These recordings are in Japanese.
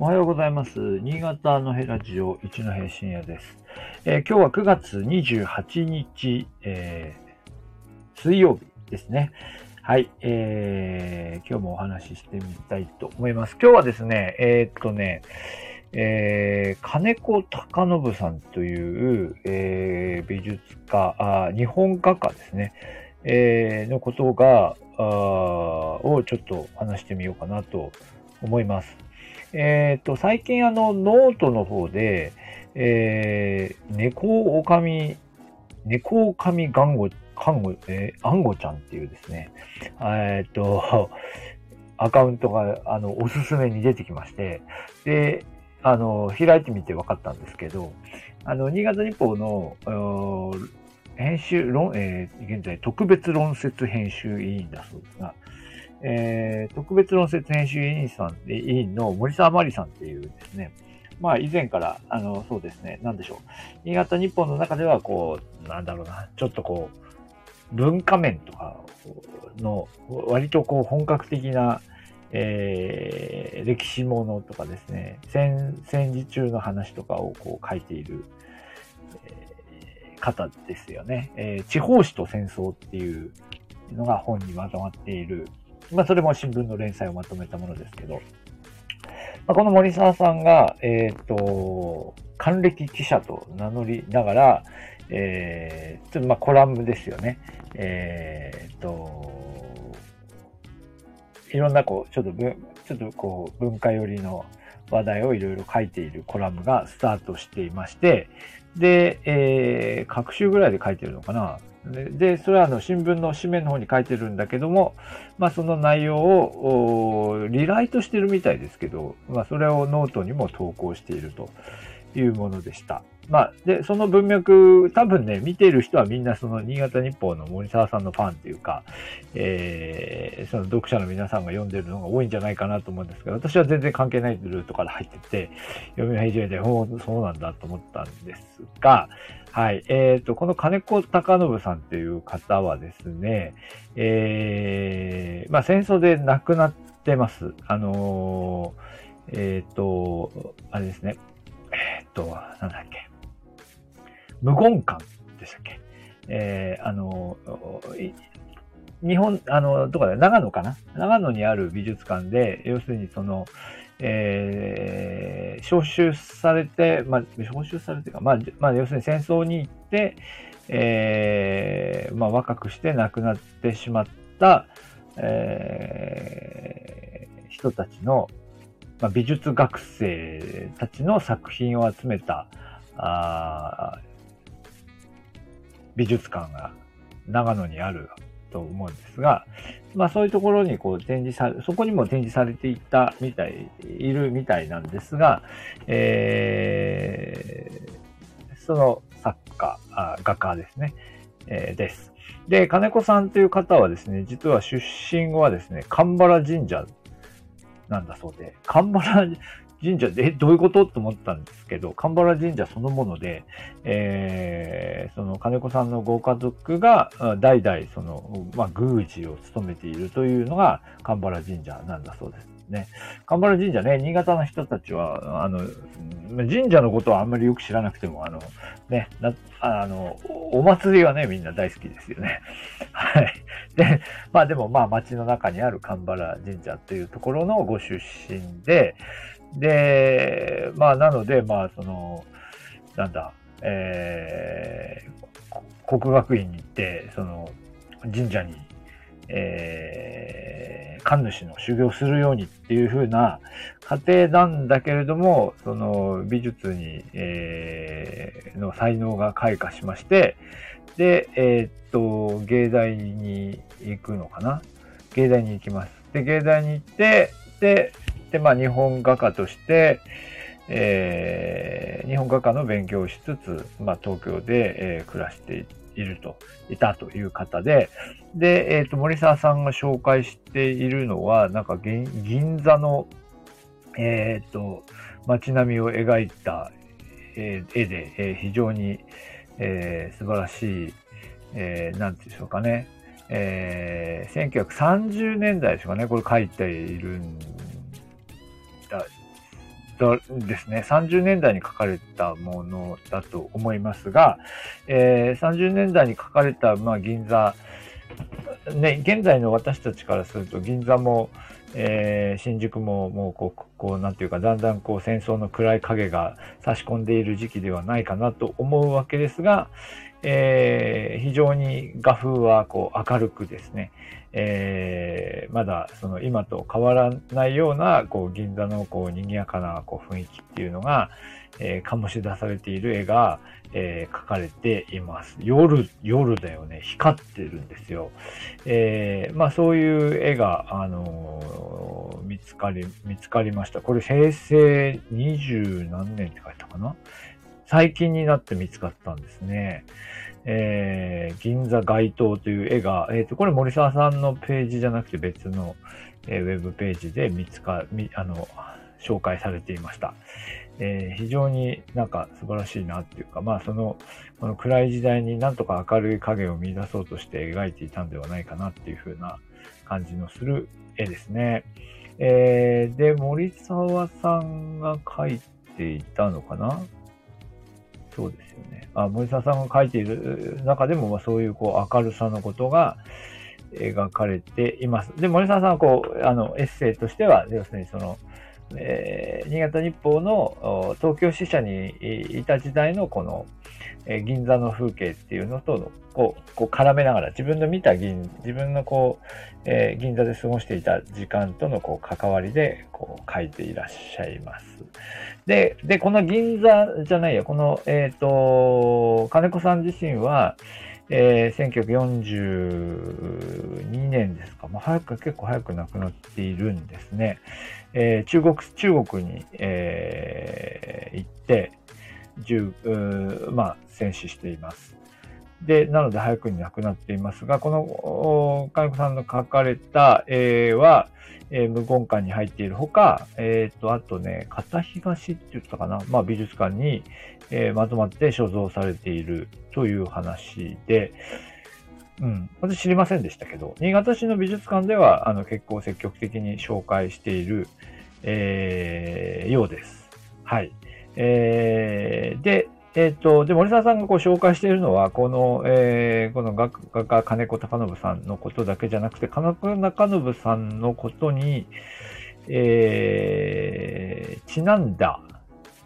おはようございます。新潟のヘラジオ一の平深夜です、えー今日は9月28日、えー水曜日ですね。はい、えー今日もお話ししてみたいと思います。今日はですね、えーっとね、えー金子隆信さんという、えー美術家あ、日本画家ですね、えーのことが、あをちょっと話してみようかなと思います。えっ、と、最近あの、ノートの方で、えー、猫おかみ、猫おかみがんご、かんご、えー、あんごちゃんっていうですね、えっ、と、アカウントが、あの、おすすめに出てきまして、で、あの、開いてみて分かったんですけど、あの、新潟日報の、編集、論、えー現在特別論説編集委員だそうですが、えー特別論説編集委員さん、委員の森沢真理さんっていうですね、まあ以前から、あの、そうですね、なんでしょう。新潟日本の中では、こう、なんだろうな、ちょっとこう、文化面とかの、割とこう本格的な、えー歴史ものとかですね、戦、戦時中の話とかをこう書いている、えー方ですよね。えー地方史と戦争っていうのが本にまとまっている、まあそれも新聞の連載をまとめたものですけど、まあ、この森沢さんが、えっ、と、還暦記者と名乗りながら、えー、ちょっとまあコラムですよね。えっ、と、いろんなこう、ちょっと文、ちょっとこう、文化寄りの話題をいろいろ書いているコラムがスタートしていまして、で、えー、各週ぐらいで書いてるのかな。で、それはあの新聞の紙面の方に書いてるんだけども、まあその内容をリライトしてるみたいですけど、まあそれをノートにも投稿しているというものでした。まあ、で、その文脈、多分ね、見ている人はみんなその新潟日報の森沢さんのファンっていうか、えー、その読者の皆さんが読んでるのが多いんじゃないかなと思うんですけど、私は全然関係ないルートから入ってて、読み始めて、おーそうなんだと思ったんですが、はい。えっ、と、この金子隆信さんっていう方はですね、えー、まあ戦争で亡くなってます。あのーえっ、と、あれですね。えっ、と、なんだっけ。無言館でしたっけ。えー、あの、日本、あの、どこだ？長野かな？長野にある美術館で、要するにその、えー、招集されて、まあ、招集されてか、まあ、まあ、要するに戦争に行って、えー、まあ、若くして亡くなってしまった、えー、人たちの、まあ、美術学生たちの作品を集めた、あ美術館が長野にあると思うんですが、まあそういうところにこう展示され、そこにも展示されていたみたい、いるみたいなんですが、えー、その作家、あ画家ですね、えーです。で、金子さんという方はですね、実は出身はですね、神原神社なんだそうで、神原神社で、どういうことと思ったんですけど、神原神社そのもので、えー、金子さんのご家族が代々その、まあ、宮司を務めているというのが神原神社なんだそうですね。神原神社ね、新潟の人たちは、あの、神社のことはあんまりよく知らなくても、あの、ね、なあの、お祭りはね、みんな大好きですよね。はい。で、まあでもまあ街の中にある神原神社っていうところのご出身で、で、まあなので、まあその、なんだ、えー、国学院に行って、その、神社に、えー、神主の修行するようにっていう風な過程なんだけれども、その美術に、えー、の才能が開花しまして、で、えーっと、芸大に行くのかな？芸大に行きます。で、芸大に行って、で、で、まあ、日本画家として、えー日本画家の勉強をしつつ、まあ、東京で、えー暮らしていっていると、いたという方で、で、えっ、と、森沢さんが紹介しているのは、なんか銀、銀座の、えっ、と、街並みを描いた、えー絵で、えー非常に、えー素晴らしい、えーなんていうんでしょうかね、えー1930年代ですかね、これ書いているんですね、30年代に書かれたものだと思いますが、えー、30年代に書かれた、まあ、銀座、ね、現在の私たちからすると銀座も、えー、新宿ももうこう、こう、なんていうか、だんだんこう戦争の暗い影が差し込んでいる時期ではないかなと思うわけですが、えー、非常に画風はこう明るくですね、えー、まだその今と変わらないようなこう銀座のこう賑やかなこう雰囲気っていうのが、えー、醸し出されている絵が、えー、描かれています。夜、夜だよね。光ってるんですよ。えー、まあそういう絵が、あの見つかり、見つかりました。これ平成二十何年って書いたかな？最近になって見つかったんですね。えー、銀座街頭という絵が、えっ、ー、と、これ森沢さんのページじゃなくて別の、えー、ウェブページで見つか、み、あの、紹介されていました。えー、非常になんか素晴らしいなっていうか、まあその、この暗い時代になんとか明るい影を見出そうとして描いていたんではないかなっていう風な感じのする絵ですね。えー、で、森沢さんが描いていたのかな？そうですよね。あ森沢さんが書いている中でも、ま、そういうこう明るさのことが描かれています。で、森沢さんはこう、あの、エッセイとしては、要するにその、えー、新潟日報の東京支社にいた時代のこの、え、銀座の風景っていうのとこうこう絡めながら自分の見た銀自分のこう、えー、銀座で過ごしていた時間とのこう関わりでこう書いていらっしゃいます。で、でこの銀座じゃないやこの、えっ、ー、と金子さん自身は、えー、1942年ですか、まあ、早く、結構早く亡くなっているんですね。えー、中国、中国に、えー、行って、まあ、戦死しています。で、なので早くに亡くなっていますが、この、金子さんの書かれた絵は、えー、無言館に入っているほか、えっ、ー、と、あとね、片東って言ったかな、まあ、美術館に、えー、まとまって所蔵されているという話で、うん、私知りませんでしたけど、新潟市の美術館では、あの、結構積極的に紹介している、えー、ようです。はい。えー、で、えっ、ー、と、で、森沢さんがこう紹介しているのは、この、えー、この画家金子隆信さんのことだけじゃなくて、金子中信さんのことに、えー、ちなんだ、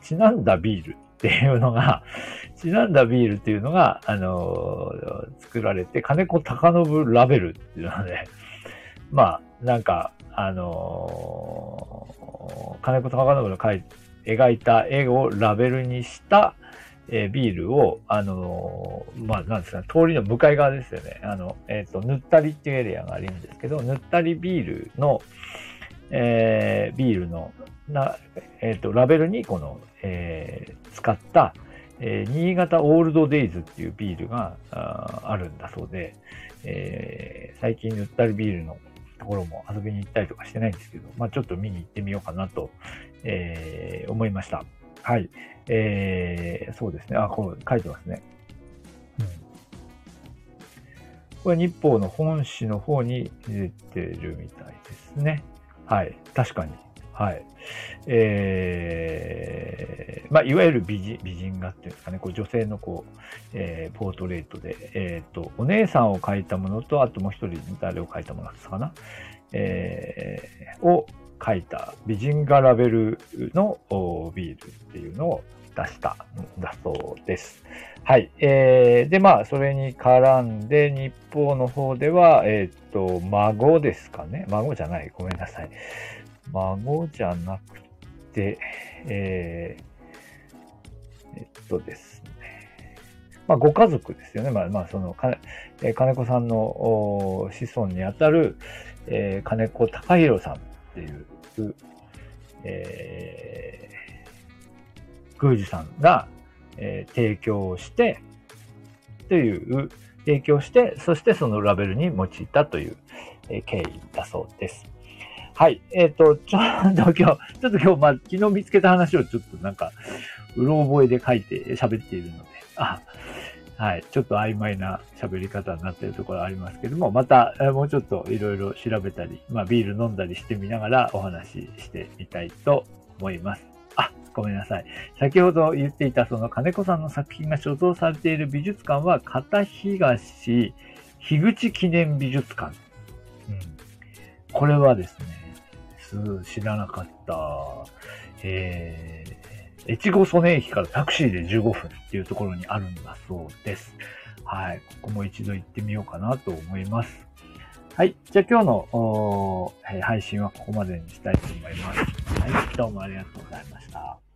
ちなんだビールっていうのが、ちなんだビールっていうのが、あのー、作られて、金子隆信ラベルっていうので、まあ、なんか、あのー、金子隆信の描いて描いた絵をラベルにした、えー、ビールを、あのー、まあ、なんですか、通りの向かい側ですよね。あの、えっ、ー、と、ぬったりっていうエリアがあるんですけど、ぬったりビールの、えー、ビールの、な、えっ、と、ラベルにこの、えー、使った、えー、新潟オールドデイズっていうビールがああるんだそうで、えー、最近ぬったりビールのところも遊びに行ったりとかしてないんですけど、まあちょっと見に行ってみようかなと、えー、思いました。はい。えー、そうですね。あ、こう書いてますね。うん。これ日報の本誌の方に出てるみたいですね。はい。確かに。はい。えー、まあ、いわゆる美人、美人画っていうんですかね、こう女性のこう、えー、ポートレートで、えっ、ー、と、お姉さんを描いたものと、あともう一人誰を描いたものですかな、えー、を書いた美人画ラベルのビールっていうのを出したんだそうです。はい。えー、で、まあ、それに絡んで、日報の方では、えっ、ー、と、孫ですかね。孫じゃない。ごめんなさい。孫じゃなくて、えー、えっとですね。まあ、ご家族ですよね。まあ、まあ、その、か、えー、金子さんの子孫にあたる、えー、金子隆弘さんっていう、えー、宮司さんが、えー、提供して、という、提供して、そしてそのラベルに用いたという、えー、経緯だそうです。はい。えっ、ー、と、ちょ っと今日、ちょっと今日、まあ、昨日見つけた話をちょっとなんか、うろ覚えで書いて喋っているので、あ、はい。ちょっと曖昧な喋り方になっているところありますけども、また、もうちょっといろいろ調べたり、まあ、ビール飲んだりしてみながらお話ししてみたいと思います。あ、ごめんなさい。先ほど言っていたその金子さんの作品が所蔵されている美術館は、片東樋口記念美術館。うん、これはですね、知らなかった。えー、越後曽根駅からタクシーで15分っていうところにあるんだそうです。はい。ここも一度行ってみようかなと思います。はい。じゃあ今日の配信はここまでにしたいと思います。はい。どうもありがとうございました。